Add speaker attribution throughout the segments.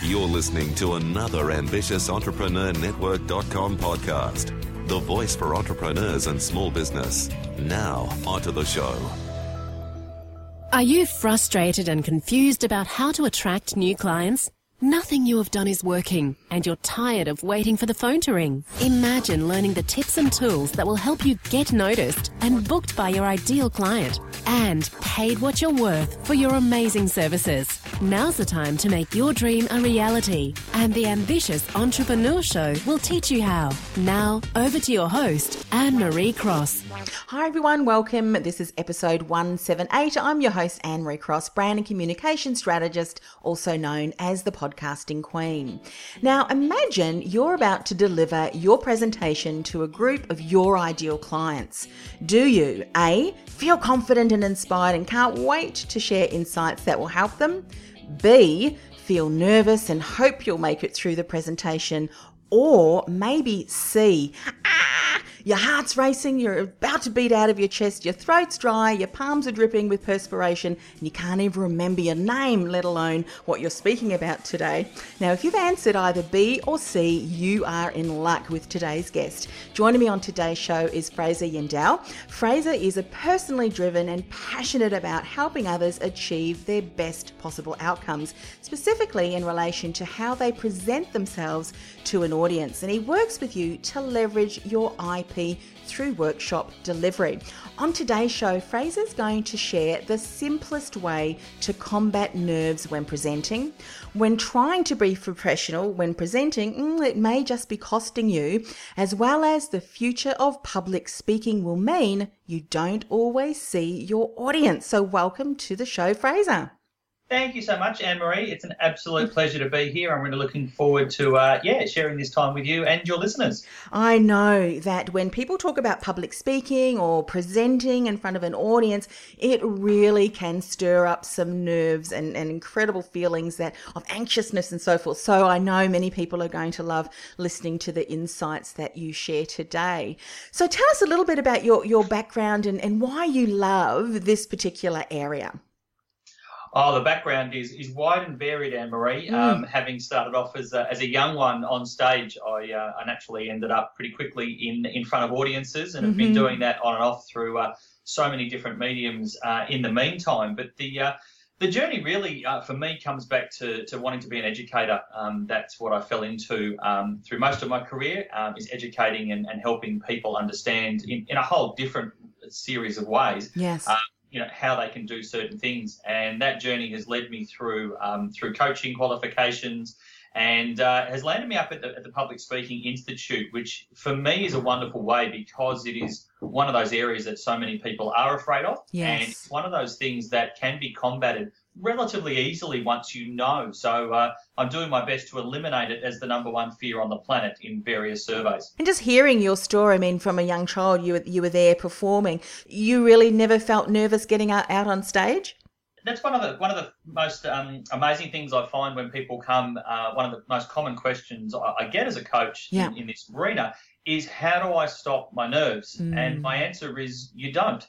Speaker 1: You're listening to another ambitious Entrepreneur Network.com podcast, the voice for entrepreneurs and small business. Now, onto the show.
Speaker 2: Are you frustrated and confused about how to attract new clients? Nothing you have done is working, and you're tired of waiting for the phone to ring. Imagine learning the tips and tools that will help you get noticed and booked by your ideal client and paid what you're worth for your amazing services. Now's the time to make your dream a reality, and the Ambitious Entrepreneur Show will teach you how. Now, over to your host, Anne Marie Cross.
Speaker 3: Hi everyone, welcome. This is episode 178. I'm your host, Anne Marie Cross, brand and communication strategist, also known as the podcasting queen. Now, imagine you're about to deliver your presentation to a group of your ideal clients. Do you A, feel confident and inspired and can't wait to share insights that will help them? B, feel nervous and hope you'll make it through the presentation? Or maybe C, ah, your heart's racing, you're about to beat out of your chest, your throat's dry, your palms are dripping with perspiration, and you can't even remember your name, let alone what you're speaking about today. Now, if you've answered either B or C, you are in luck with today's guest. Joining me on today's show is Fraser Yandell. Fraser is a personally driven and passionate about helping others achieve their best possible outcomes, specifically in relation to how they present themselves to an audience. And he works with you to leverage your IP through workshop delivery. On today's show, Fraser's going to share the simplest way to combat nerves when presenting. When trying to be professional when presenting, mm, it may just be costing you, as well as the future of public speaking will mean you don't always see your audience. So, welcome to the show, Fraser.
Speaker 4: Thank you so much, Anne Marie. It's an absolute pleasure to be here. I'm really looking forward to, uh, yeah, sharing this time with you and your listeners.
Speaker 3: I know that when people talk about public speaking or presenting in front of an audience, it really can stir up some nerves and, and incredible feelings that of anxiousness and so forth. So I know many people are going to love listening to the insights that you share today. So tell us a little bit about your, your background and, and why you love this particular area.
Speaker 4: Oh, the background is is wide and varied, Anne Marie. Mm. Um, having started off as a, as a young one on stage, I uh, I naturally ended up pretty quickly in in front of audiences, and mm-hmm. have been mm-hmm. doing that on and off through uh, so many different mediums uh, in the meantime. But the uh, the journey really uh, for me comes back to, to wanting to be an educator. Um, that's what I fell into um, through most of my career um, is educating and, and helping people understand in, in a whole different series of ways.
Speaker 3: Yes.
Speaker 4: You know how they can do certain things, and that journey has led me through um, through coaching qualifications, and uh, has landed me up at the, at the, Public Speaking Institute, which for me is a wonderful way because it is one of those areas that so many people are afraid of,
Speaker 3: yes.
Speaker 4: and it's one of those things that can be combated relatively easily once you know. So uh, I'm doing my best to eliminate it as the number one fear on the planet in various surveys.
Speaker 3: And just hearing your story, I mean, from a young child, you were, you were there performing. You really never felt nervous getting out, out on stage.
Speaker 4: That's one of the one of the most um, amazing things I find when people come. Uh, one of the most common questions I, I get as a coach
Speaker 3: yeah.
Speaker 4: in, in, this arena is, "How do I stop my nerves?" Mm. And my answer is, "You don't."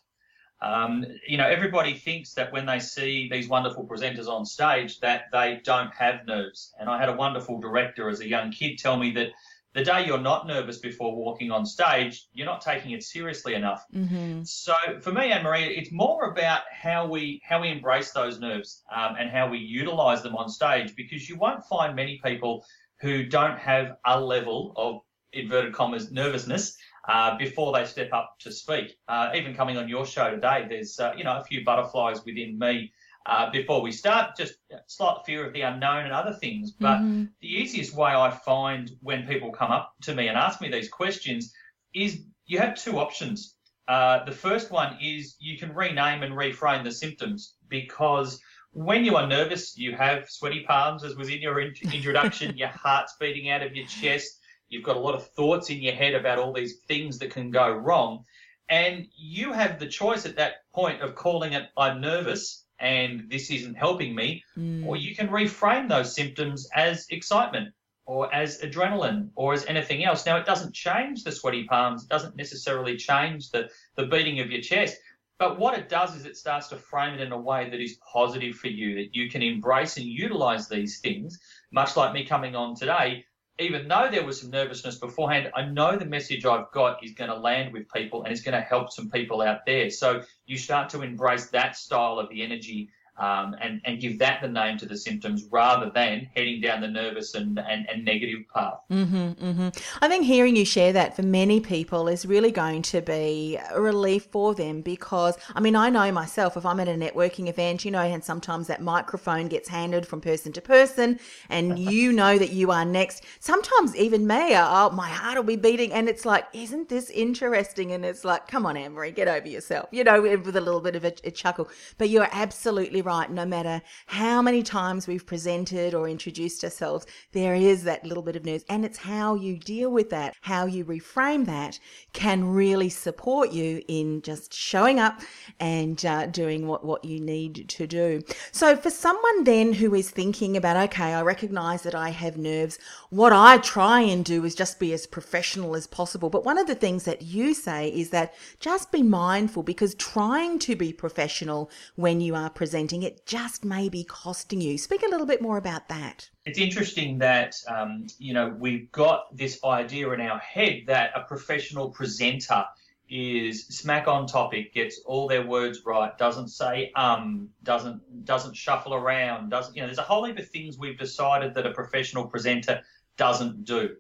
Speaker 4: Um, you know, everybody thinks that when they see these wonderful presenters on stage that they don't have nerves. And I had a wonderful director as a young kid tell me that the day you're not nervous before walking on stage, you're not taking it seriously enough.
Speaker 3: Mm-hmm.
Speaker 4: So for me, Anne Marie, it's more about how we how we embrace those nerves um, and how we utilize them on stage because you won't find many people who don't have a level of inverted commas nervousness uh, before they step up to speak. Uh, even coming on your show today, there's uh, you know a few butterflies within me uh, before we start, just slight fear of the unknown and other things. But
Speaker 3: mm-hmm.
Speaker 4: the easiest way I find when people come up to me and ask me these questions is you have two options. Uh, the first one is you can rename and reframe the symptoms because when you are nervous, you have sweaty palms, as was in your in- introduction, your heart's beating out of your chest, you've got a lot of thoughts in your head about all these things that can go wrong. And you have the choice at that point of calling it, I'm nervous and this isn't helping me, mm. or you can reframe those symptoms as excitement or as adrenaline or as anything else. Now, it doesn't change the sweaty palms, it doesn't necessarily change the, the beating of your chest. But what it does is it starts to frame it in a way that is positive for you, that you can embrace and utilize these things, much like me coming on today. Even though there was some nervousness beforehand, I know the message I've got is going to land with people and it's going to help some people out there. So you start to embrace that style of the energy um, and, and give that the name to the symptoms rather than heading down the nervous and, and, and negative path.
Speaker 3: Mm-hmm, mm-hmm. I think hearing you share that for many people is really going to be a relief for them because, I mean, I know myself, if I'm at a networking event, you know, and sometimes that microphone gets handed from person to person and you know that you are next. Sometimes even me, oh, my heart will be beating and it's like, isn't this interesting? And it's like, come on, Anne-Marie, get over yourself, you know, with a little bit of a, a chuckle. But you're absolutely right no matter how many times we've presented or introduced ourselves, there is that little bit of nerves. And it's how you deal with that, how you reframe that can really support you in just showing up and uh, doing what, what you need to do. So for someone then who is thinking about, okay, I recognize that I have nerves, what I try and do is just be as professional as possible. But one of the things that you say is that just be mindful because trying to be professional when you are presenting it just may be costing you. Speak a little bit more about that.
Speaker 4: It's interesting that, um, you know, we've got this idea in our head that a professional presenter is smack on topic, gets all their words right, doesn't say um, doesn't doesn't shuffle around, doesn't you know? There's a whole heap of things we've decided that a professional presenter doesn't do.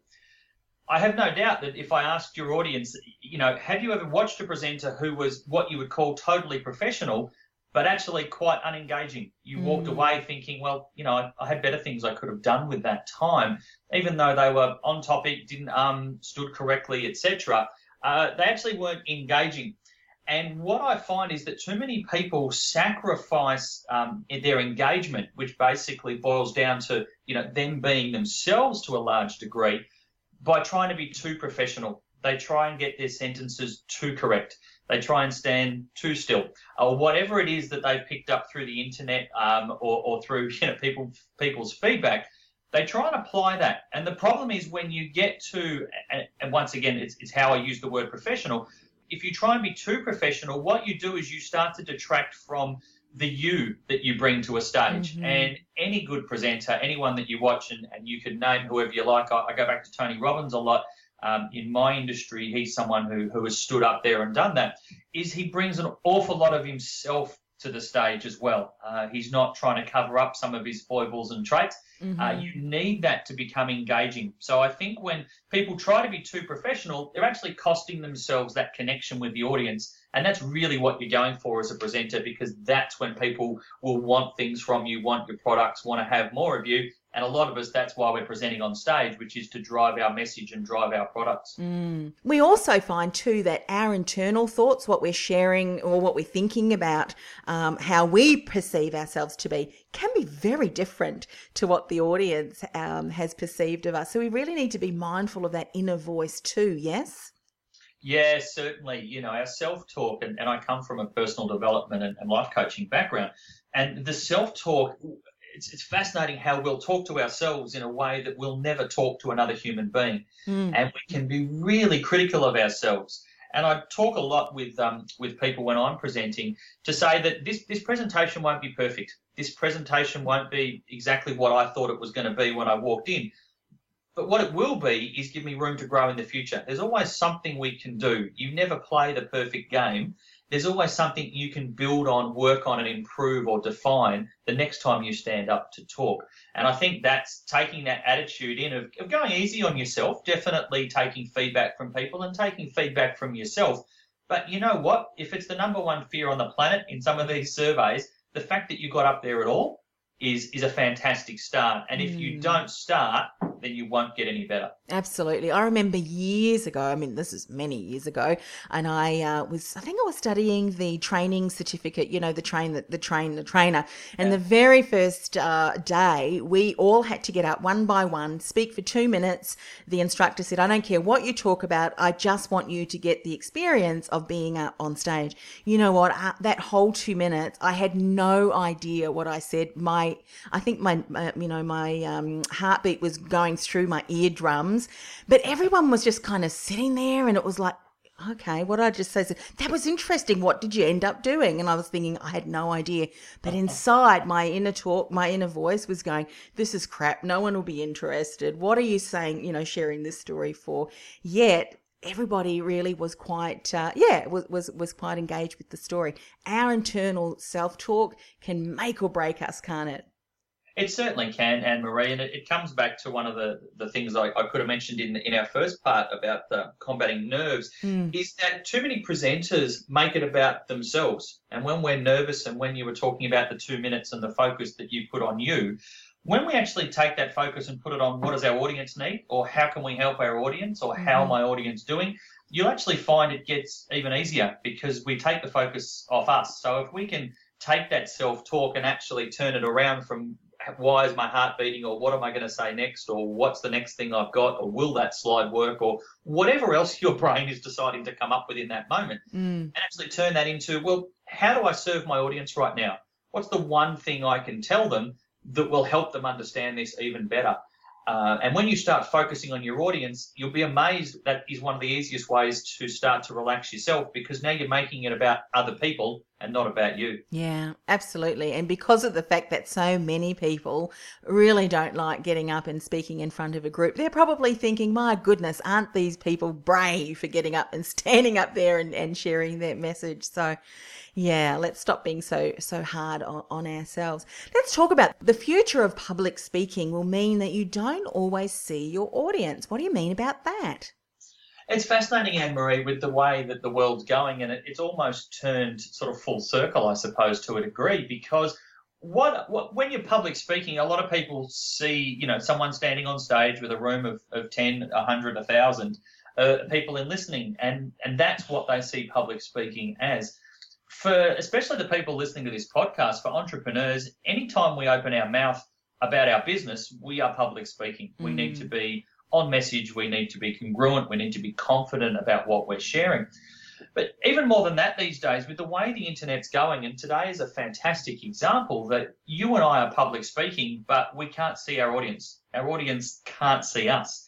Speaker 4: I have no doubt that if I asked your audience, you know, have you ever watched a presenter who was what you would call totally professional? But actually quite unengaging. You mm. walked away thinking, well, you know, I, I, had better things I could have done with that time, even though they were on topic, didn't um stood correctly, etc. Uh, they actually weren't engaging. And what I find is that too many people sacrifice um, their engagement, which basically boils down to you know them being themselves to a large degree, by trying to be too professional. They try and get their sentences too correct they try and stand too still, or whatever it is that they've picked up through the internet um, or, or through you know people people's feedback. They try and apply that, and the problem is when you get to, and, and once again, it's, it's how I use the word professional. If you try and be too professional, what you do is you start to detract from the you that you bring to a stage. Mm-hmm. And any good presenter, anyone that you watch, and, and you can name whoever you like. I, I, go back to Tony Robbins a lot um, in my industry, he's someone who, who has stood up there and done that, is he brings an awful lot of himself to the stage as well. Uh, he's not trying to cover up some of his foibles and traits. Uh, mm-hmm. Uh, you need that to become engaging. So I think when people try to be too professional, they're actually costing themselves that connection with the audience. And that's really what you're going for as a presenter because that's when people will want things from you, want your products, want to have more of you. And a lot of us, that's why we're presenting on stage, which is to drive our message and drive our products.
Speaker 3: Mm. We also find, too, that our internal thoughts, what we're sharing or what we're thinking about, um, how we perceive ourselves to be, can be very different to what the audience um, has perceived of us. So we really need to be mindful of that inner voice, too, yes?
Speaker 4: Yeah, certainly. You know, our self talk, and, and I come from a personal development and, and life coaching background, and the self talk it's, it's fascinating how we'll talk to ourselves in a way that we'll never talk to another human being. Mm. And we can be really critical of ourselves. And I talk a lot with um, with people when I'm presenting to say that this this presentation won't be perfect. This presentation won't be exactly what I thought it was going to be when I walked in. But what it will be is give me room to grow in the future. There's always something we can do. You never play the perfect game there's always something you can build on, work on, and improve or define the next time you stand up to talk. And I think that's taking that attitude in of, of going easy on yourself, definitely taking feedback from people and taking feedback from yourself. But you know what? If it's the number one fear on the planet in some of these surveys, the fact that you got up there at all is is a fantastic start. And if you mm. don't start, then you won't get any better.
Speaker 3: Absolutely. I remember years ago, I mean, this is many years ago, and I uh, was, I think I was studying the training certificate, you know, the train, the, the train, the trainer. And
Speaker 4: Yeah.
Speaker 3: the very first uh, day, we all had to get up one by one, speak for two minutes. The instructor said, I don't care what you talk about, I just want you to get the experience of being up on stage. You know what? Uh, that whole two minutes, I had no idea what I said. My, I think my, uh, you know, my um, heartbeat was going through my eardrums, but everyone was just kind of sitting there, and it was like, okay, what I just say? That was interesting. What did you end up doing? And I was thinking, I had no idea. But inside, my inner talk, my inner voice was going, this is crap. No one will be interested. What are you saying, you know, sharing this story for? Yet, everybody really was quite uh, yeah was, was was quite engaged with the story our internal self-talk can make or break us can't it
Speaker 4: It certainly can, Anne Marie, and it, it comes back to one of the, the things I, I could have mentioned in in our first part about the combating nerves, hmm. is that too many presenters make it about themselves. And when we're nervous, and when you were talking about the two minutes and the focus that you put on you, when we actually take that focus and put it on what does our audience need, or how can we help our audience, or how hmm. my audience doing, you'll actually find it gets even easier because we take the focus off us. So if we can take that self talk and actually turn it around from why is my heart beating or what am I going to say next or what's the next thing I've got or will that slide work or whatever else your brain is deciding to come up with in that moment. And actually turn that into well how do I serve my audience right now? What's the one thing I can tell them that will help them understand this even better? Uh, and when you start focusing on your audience, you'll be amazed that is one of the easiest ways to start to relax yourself because now you're making it about other people and not about you.
Speaker 3: Yeah, absolutely. And because of the fact that so many people really don't like getting up and speaking in front of a group, they're probably thinking, my goodness, aren't these people brave for getting up and standing up there and, and sharing their message? So, yeah, let's stop being so so hard on, on ourselves. Let's talk about the future of public speaking will mean that you don't always see your audience. What do you mean about that?
Speaker 4: It's fascinating, Anne Marie, with the way that the world's going, and it, it's almost turned sort of full circle, I suppose, to a degree, because what, what when you're public speaking, a lot of people see, you know, someone standing on stage with a room of, of 10, 100, 1,000 uh, people in listening, and, and that's what they see public speaking as. For especially the people listening to this podcast, for entrepreneurs, anytime we open our mouth about our business, we are public speaking. We need to be on message, we need to be congruent, we need to be confident about what we're sharing. But even more than that these days, with the way the internet's going, and today is a fantastic example that you and I are public speaking, but we can't see our audience. Our audience can't see us.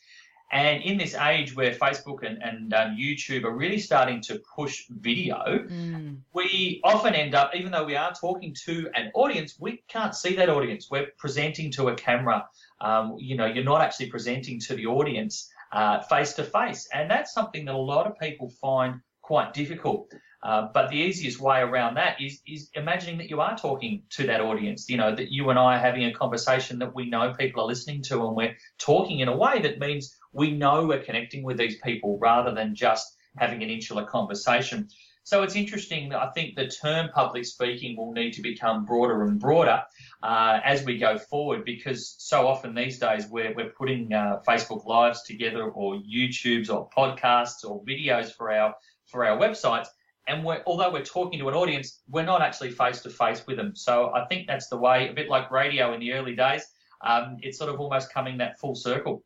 Speaker 4: And in this age where Facebook and, and um, YouTube are really starting to push video, we often end up, even though we are talking to an audience, we can't see that audience. We're presenting to a camera. Um, you know, you're not actually presenting to the audience face to face. And that's something that a lot of people find quite difficult. Uh, but the easiest way around that is is imagining that you are talking to that audience. You know that you and I are having a conversation that we know people are listening to, and we're talking in a way that means we know we're connecting with these people rather than just having an insular conversation. So it's interesting that I think the term public speaking will need to become broader and broader uh, as we go forward because so often these days we're, we're putting uh, Facebook Lives together or YouTubes or podcasts or videos for our for our websites. And we're, although we're talking to an audience, we're not actually face to face with them. So I think that's the way, a bit like radio in the early days, um, it's sort of almost coming that full circle.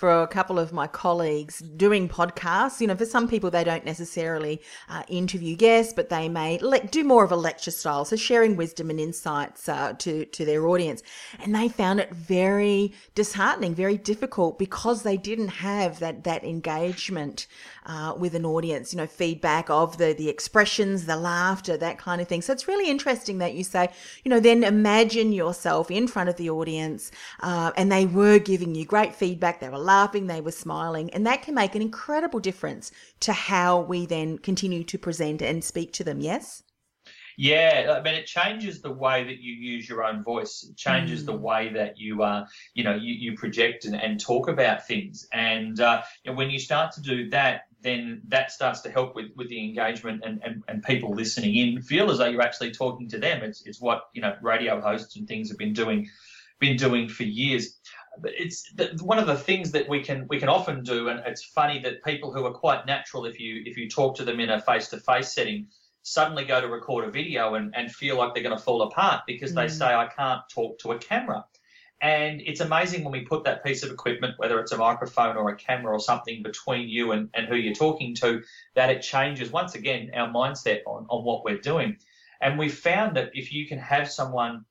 Speaker 3: For a couple of my colleagues doing podcasts. You know, for some people, they don't necessarily uh, interview guests, but they may le- do more of a lecture style, so sharing wisdom and insights uh, to to their audience. And they found it very disheartening, very difficult because they didn't have that that engagement uh, with an audience. You know, feedback of the the expressions, the laughter, that kind of thing. So it's really interesting that you say, you know, then imagine yourself in front of the audience, uh, and they were giving you great feedback. They were laughing, they were smiling, and that can make an incredible difference to how we then continue to present and speak to them. Yes.
Speaker 4: Yeah, I mean, it changes the way that you use your own voice. It changes the way that you, uh, you know, you, you project and, and talk about things. And uh, know, when you start to do that, then that starts to help with, with the engagement and, and, and people listening in feel as though you're actually talking to them. It's, it's what, you know, radio hosts and things have been doing, been doing for years. But it's the, one of the things that we can we can often do, and it's funny that people who are quite natural, if you if you talk to them in a face to face setting, suddenly go to record a video and, and feel like they're going to fall apart because mm. they say I can't talk to a camera. And it's amazing when we put that piece of equipment, whether it's a microphone or a camera or something between you and, and who you're talking to, that it changes once again our mindset on, on what we're doing. And we've found that if you can have someone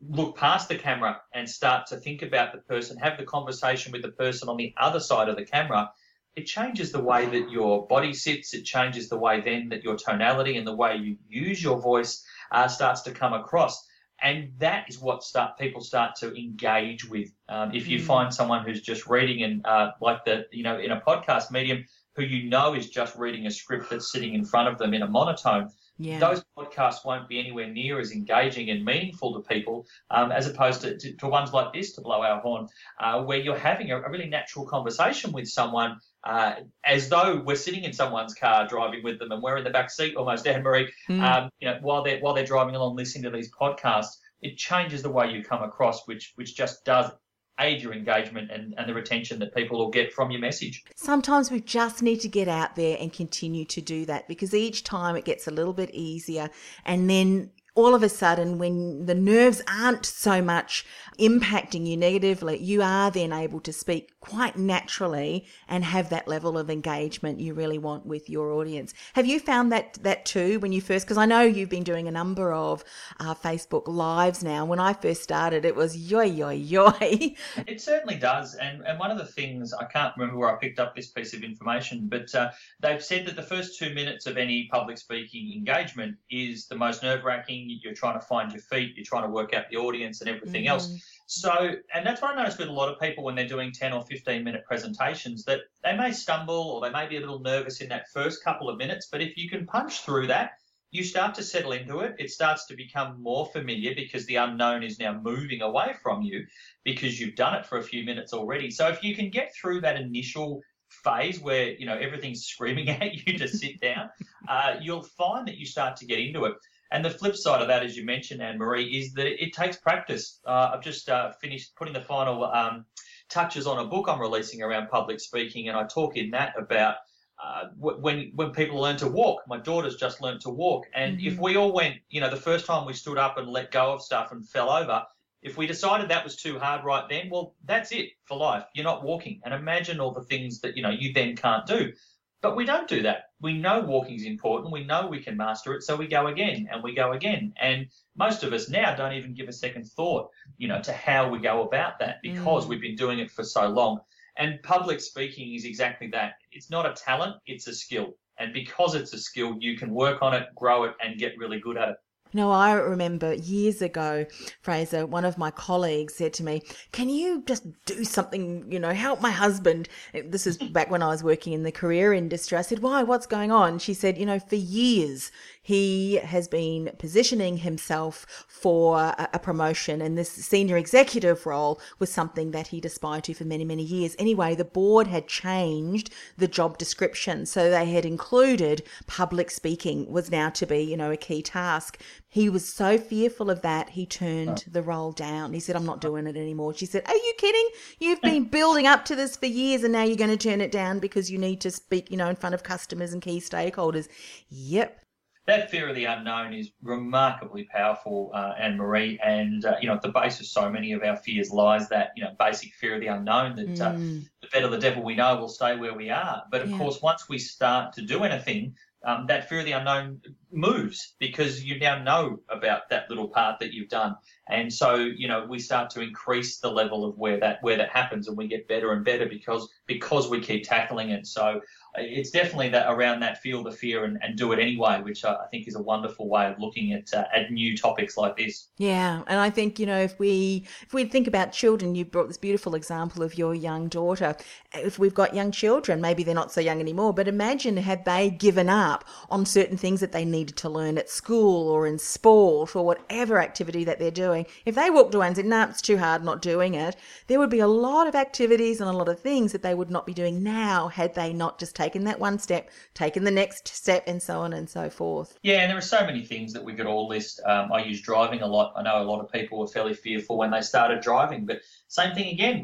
Speaker 4: look past the camera and start to think about the person, have the conversation with the person on the other side of the camera, it changes the way that your body sits. It changes the way then that your tonality and the way you use your voice uh, starts to come across. And that is what start people start to engage with. Um, if you mm. find someone who's just reading and uh, like the you know in a podcast medium who you know is just reading a script that's sitting in front of them in a monotone, yeah. those podcasts won't be anywhere near as engaging and meaningful to people um, as opposed to, to, to, ones like this, to blow our horn, uh, where you're having a, a, really natural conversation with someone uh, as though we're sitting in someone's car driving with them and we're in the back seat almost, Anne Marie, mm. um, you know, while they're, while they're driving along listening to these podcasts. It changes the way you come across, which which just does aid your engagement and, and the retention that people will get from your message.
Speaker 3: Sometimes we just need to get out there and continue to do that because each time it gets a little bit easier and then all of a sudden, when the nerves aren't so much impacting you negatively, you are then able to speak quite naturally and have that level of engagement you really want with your audience. Have you found that that too when you first? Because I know you've been doing a number of uh, Facebook lives now. When I first started, it was yoy yoy yoy.
Speaker 4: It certainly does, and and one of the things I can't remember where I picked up this piece of information, but uh, they've said that the first two minutes of any public speaking engagement is the most nerve wracking you're trying to find your feet, you're trying to work out the audience and everything mm. else. So, and that's what I notice with a lot of people when they're doing 10 or 15 minute presentations that they may stumble or they may be a little nervous in that first couple of minutes. But if you can punch through that, you start to settle into it. It starts to become more familiar because the unknown is now moving away from you because you've done it for a few minutes already. So if you can get through that initial phase where you know everything's screaming at you to sit down, uh, you'll find that you start to get into it. And the flip side of that, as you mentioned, Anne Marie, is that it takes practice. Uh, I've just uh, finished putting the final um, touches on a book I'm releasing around public speaking, and I talk in that about uh, when when people learn to walk. My daughter's just learned to walk, and mm-hmm. if we all went, you know, the first time we stood up and let go of stuff and fell over, if we decided that was too hard right then, well, that's it for life. You're not walking, and imagine all the things that you know you then can't do. But we don't do that. We know walking is important. We know we can master it. So we go again and we go again. And most of us now don't even give a second thought, you know, to how we go about that because mm. we've been doing it for so long. And public speaking is exactly that. It's not a talent, it's a skill. And because it's a skill, you can work on it, grow it, and get really good at it.
Speaker 3: No, I remember years ago, Fraser, one of my colleagues said to me, Can you just do something, you know, help my husband? This is back when I was working in the career industry. I said, Why? What's going on? She said, You know, for years he has been positioning himself for a, promotion, and this senior executive role was something that he'd aspired to for many, many years. Anyway, the board had changed the job description, so they had included public speaking was now to be, you know, a key task. He was so fearful of that, he turned the role down. He said, I'm not doing it anymore. She said, Are you kidding? You've been building up to this for years and now you're going to turn it down because you need to speak, you know, in front of customers and key stakeholders. Yep,
Speaker 4: that fear of the unknown is remarkably powerful, uh, Anne Marie. And uh, you know, at the base of so many of our fears lies that you know basic fear of the unknown. That uh, mm. uh, the better the devil we know, we'll stay where we are. But of yeah. course, once we start to do anything, um, that fear of the unknown moves because you now know about that little part that you've done, and so you know we start to increase the level of where that where that happens, and we get better and better because because we keep tackling it. So it's definitely that around that feel the fear and, and do it anyway, which I, think is a wonderful way of looking at uh, at new topics like this.
Speaker 3: Yeah, and I think you know if we if we think about children, you brought this beautiful example of your young daughter. If we've got young children, maybe they're not so young anymore, but imagine had they given up on certain things that they needed to learn at school or in sport or whatever activity that they're doing. If they walked away and said, "No, nah, it's too hard, not doing it," there would be a lot of activities and a lot of things that they would not be doing now had they not just taken taking that one step, taking the next step, and so on and so forth.
Speaker 4: Yeah, and there are so many things that we could all list. Um, I use driving a lot. I know a lot of people were fairly fearful when they started driving, but same thing again.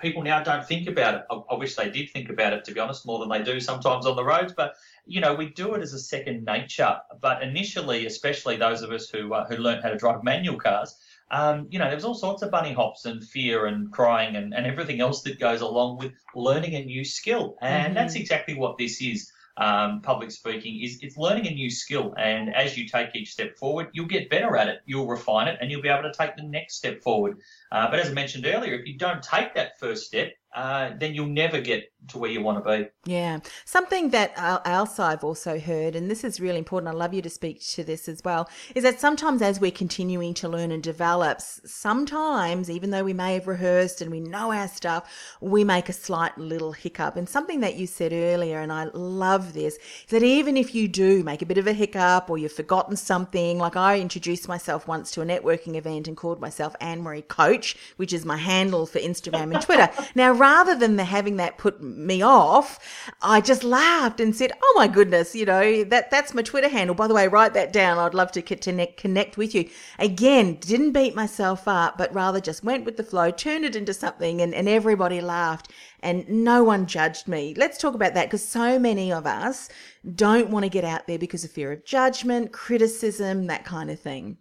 Speaker 4: People now don't think about it. I, I wish they did think about it, to be honest, more than they do sometimes on the roads. But you know, we do it as a second nature. But initially, especially those of us who uh, who learned how to drive manual cars, um, you know, there was all sorts of bunny hops and fear and crying and, and everything else that goes along with learning a new skill. And mm-hmm. that's exactly what this is. Um, public speaking is it's learning a new skill, and as you take each step forward, you'll get better at it. You'll refine it, and you'll be able to take the next step forward. Uh, but as I mentioned earlier, if you don't take that first step, uh, then you'll never get to where you want to be.
Speaker 3: Yeah. Something that else I've also heard, and this is really important, I love you to speak to this as well, is that sometimes as we're continuing to learn and develop, sometimes, even though we may have rehearsed and we know our stuff, we make a slight little hiccup. And something that you said earlier, and I love this, is that even if you do make a bit of a hiccup or you've forgotten something, like I introduced myself once to a networking event and called myself Anne Marie Coach, which is my handle for Instagram and Twitter. now, rather than having that put me off, I just laughed and said, "Oh my goodness, you know that that's my Twitter handle. By the way, write that down. I'd love to connect connect with you." Again, didn't beat myself up, but rather just went with the flow, turned it into something, and, and everybody laughed and no one judged me. Let's talk about that because so many of us don't want to get out there because of fear of judgment, criticism, that kind of thing.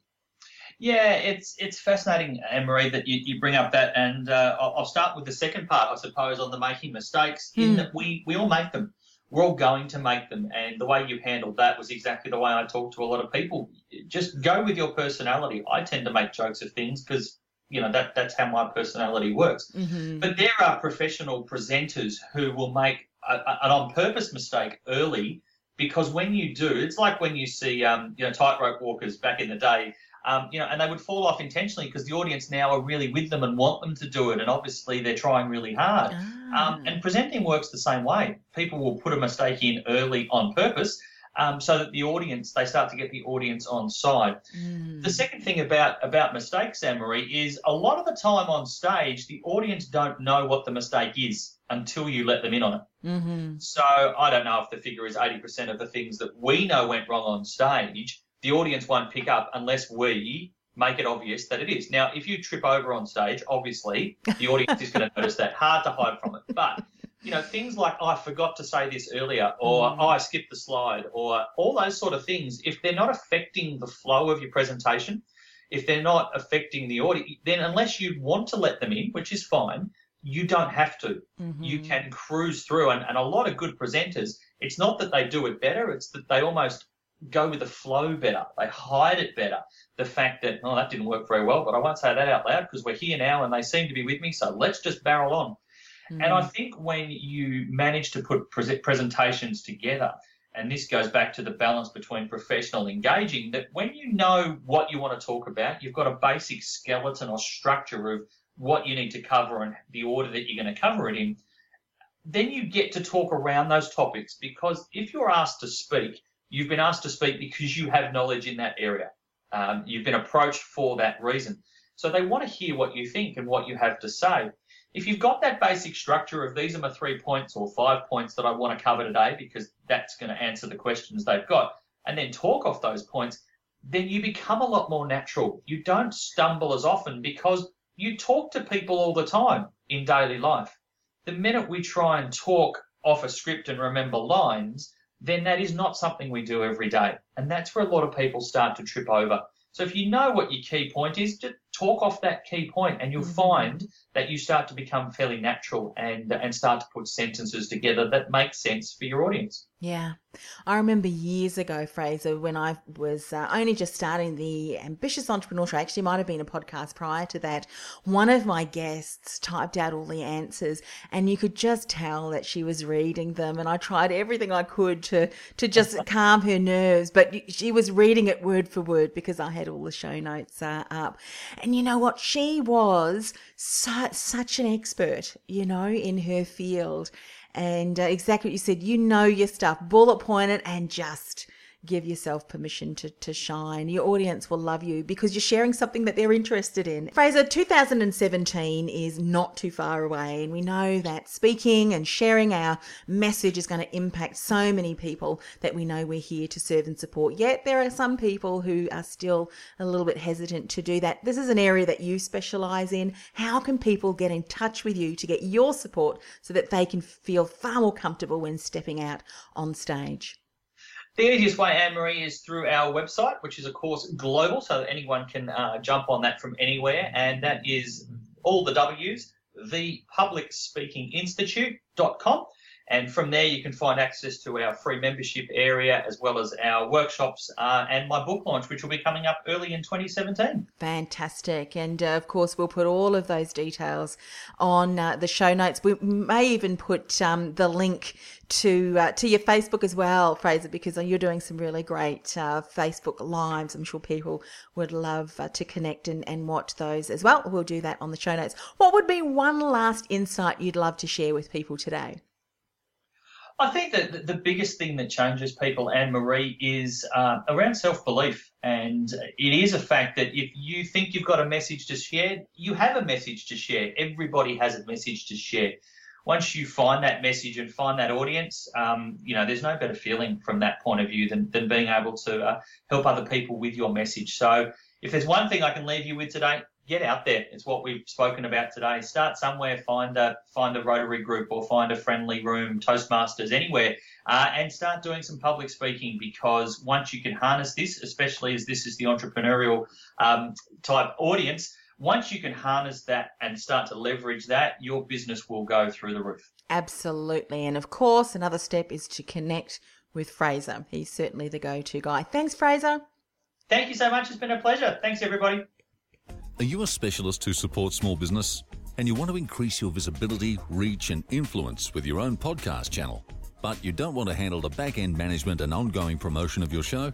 Speaker 4: Yeah, it's it's fascinating, Anne Marie, that you, you bring up that, and uh, I'll, I'll, start with the second part, I suppose, on the making mistakes. Mm. In hmm. that we we all make them, we're all going to make them, and the way you handled that was exactly the way I talk to a lot of people. Just go with your personality. I tend to make jokes of things because you know that that's how my personality works. Mm-hmm. But there are professional presenters who will make a, a, an on purpose mistake early because when you do, it's like when you see um, you know tightrope walkers back in the day um, you know, and they would fall off intentionally because the audience now are really with them and want them to do it, and obviously they're trying really hard. Ah. Um, and presenting works the same way. People will put a mistake in early on purpose, um, so that the audience they start to get the audience on side. Mm. The second thing about about mistakes, Anne Marie, is a lot of the time on stage the audience don't know what the mistake is until you let them in on it. Mm-hmm. So I don't know if the figure is eighty percent of the things that we know went wrong on stage the audience won't pick up unless we make it obvious that it is. Now, if you trip over on stage, obviously the audience is going to notice that. Hard to hide from it. But you know, things like I forgot to say this earlier, or mm. oh, I skipped the slide, or all those sort of things, if they're not affecting the flow of your presentation, if they're not affecting the audience, then unless you want to let them in, which is fine, you don't have to. Mm-hmm. You can cruise through. And, and a lot of good presenters, it's not that they do it better, it's that they almost go with the flow better. They hide it better. The fact that, oh, that didn't work very well, but I won't say that out loud because we're here now and they seem to be with me. So let's just barrel on. Mm. And I think when you manage to put pre- presentations together, and this goes back to the balance between professional engaging, that when you know what you want to talk about, you've got a basic skeleton or structure of what you need to cover and the order that you're going to cover it in, then you get to talk around those topics because if you're asked to speak, You've been asked to speak because you have knowledge in that area. Um, you've been approached for that reason. So they want to hear what you think and what you have to say. If you've got that basic structure of these are my three points or five points that I want to cover today because that's going to answer the questions they've got, and then talk off those points, then you become a lot more natural. You don't stumble as often because you talk to people all the time in daily life. The minute we try and talk off a script and remember lines, then that is not something we do every day. And that's where a lot of people start to trip over. So if you know what your key point is, just talk off that key point and you'll mm-hmm. find that you start to become fairly natural and and start to put sentences together that make sense for your audience.
Speaker 3: Yeah. I remember years ago, Fraser, when I was uh, only just starting the Ambitious Entrepreneur Show, actually might have been a podcast prior to that, one of my guests typed out all the answers and you could just tell that she was reading them and I tried everything I could to, to just calm her nerves, but she was reading it word for word because I had all the show notes uh, up. And you know what? She was su- such an expert, you know, in her field. And uh, exactly what you said, you know your stuff, bullet point it and just give yourself permission to, to shine. Your audience will love you because you're sharing something that they're interested in. Fraser, 2017 is not too far away, and we know that speaking and sharing our message is going to impact so many people that we know we're here to serve and support. Yet there are some people who are still a little bit hesitant to do that. This is an area that you specialize in. How can people get in touch with you to get your support so that they can feel far more comfortable when stepping out on stage?
Speaker 4: The easiest way, Anne Marie, is through our website, which is, of course, global, so that anyone can uh, jump on that from anywhere. And that is all the W's, thepublicspeakinginstitute.com. And from there, you can find access to our free membership area as well as our workshops uh, and my book launch, which will be coming up early in 2017.
Speaker 3: Fantastic. And uh, of course, we'll put all of those details on uh, the show notes. We may even put um, the link to uh, to your Facebook as well, Fraser, because you're doing some really great uh, Facebook lives. I'm sure people would love uh, to connect and, and watch those as well. We'll do that on the show notes. What would be one last insight you'd love to share with people today?
Speaker 4: I think that the biggest thing that changes people, Anne Marie, is uh, around self belief. And it is a fact that if you think you've got a message to share, you have a message to share. Everybody has a message to share. Once you find that message and find that audience, um, you know, there's no better feeling from that point of view than, than being able to uh, help other people with your message. So if there's one thing I can leave you with today, get out there. It's what we've spoken about today. Start somewhere, find a find a Rotary group or find a friendly room, Toastmasters, anywhere, uh, and start doing some public speaking. Because once you can harness this, especially as this is the entrepreneurial um, type audience, once you can harness that and start to leverage that, your business will go through the roof.
Speaker 3: Absolutely, and of course, another step is to connect with Fraser. He's certainly the go-to guy. Thanks, Fraser.
Speaker 4: Thank you so much. It's been a pleasure. Thanks, everybody.
Speaker 5: Are you a specialist who supports small business and you want to increase your visibility, reach, and influence with your own podcast channel, but you don't want to handle the back end management and ongoing promotion of your show?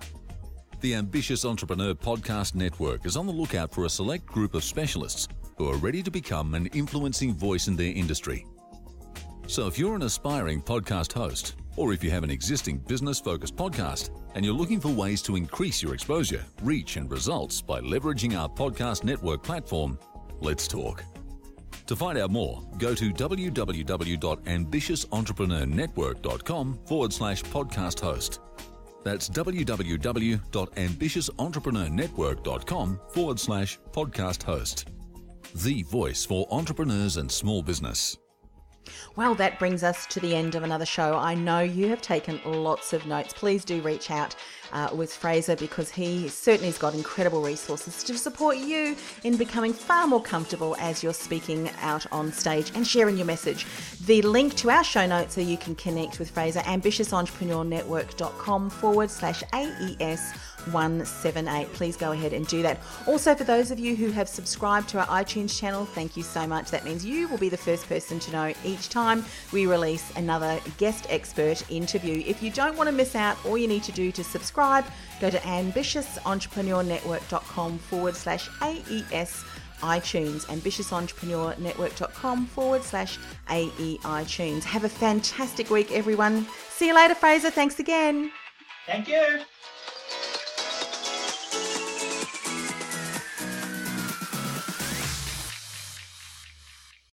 Speaker 5: The Ambitious Entrepreneur Podcast Network is on the lookout for a select group of specialists who are ready to become an influencing voice in their industry. So if you're an aspiring podcast host, or if you have an existing business focused podcast and you're looking for ways to increase your exposure, reach, and results by leveraging our podcast network platform, let's talk. To find out more, go to www.ambitiousentrepreneurnetwork.com forward slash podcast host. That's www.ambitiousentrepreneurnetwork.com forward slash podcast host. The voice for entrepreneurs and small business.
Speaker 3: Well, that brings us to the end of another show. I know you have taken lots of notes. Please do reach out uh, with Fraser because he certainly has got incredible resources to support you in becoming far more comfortable as you're speaking out on stage and sharing your message. The link to our show notes so you can connect with Fraser, ambitiousentrepreneurnetwork.com forward slash AES 178. Please go ahead and do that. Also, for those of you who have subscribed to our iTunes channel, thank you so much. That means you will be the first person to know each time we release another guest expert interview. If you don't want to miss out, all you need to do to subscribe, go to ambitiousentrepreneurnetwork.com forward slash AES iTunes, ambitiousentrepreneurnetwork.com forward slash AE iTunes. Have a fantastic week, everyone. See you later, Fraser. Thanks again.
Speaker 4: Thank you.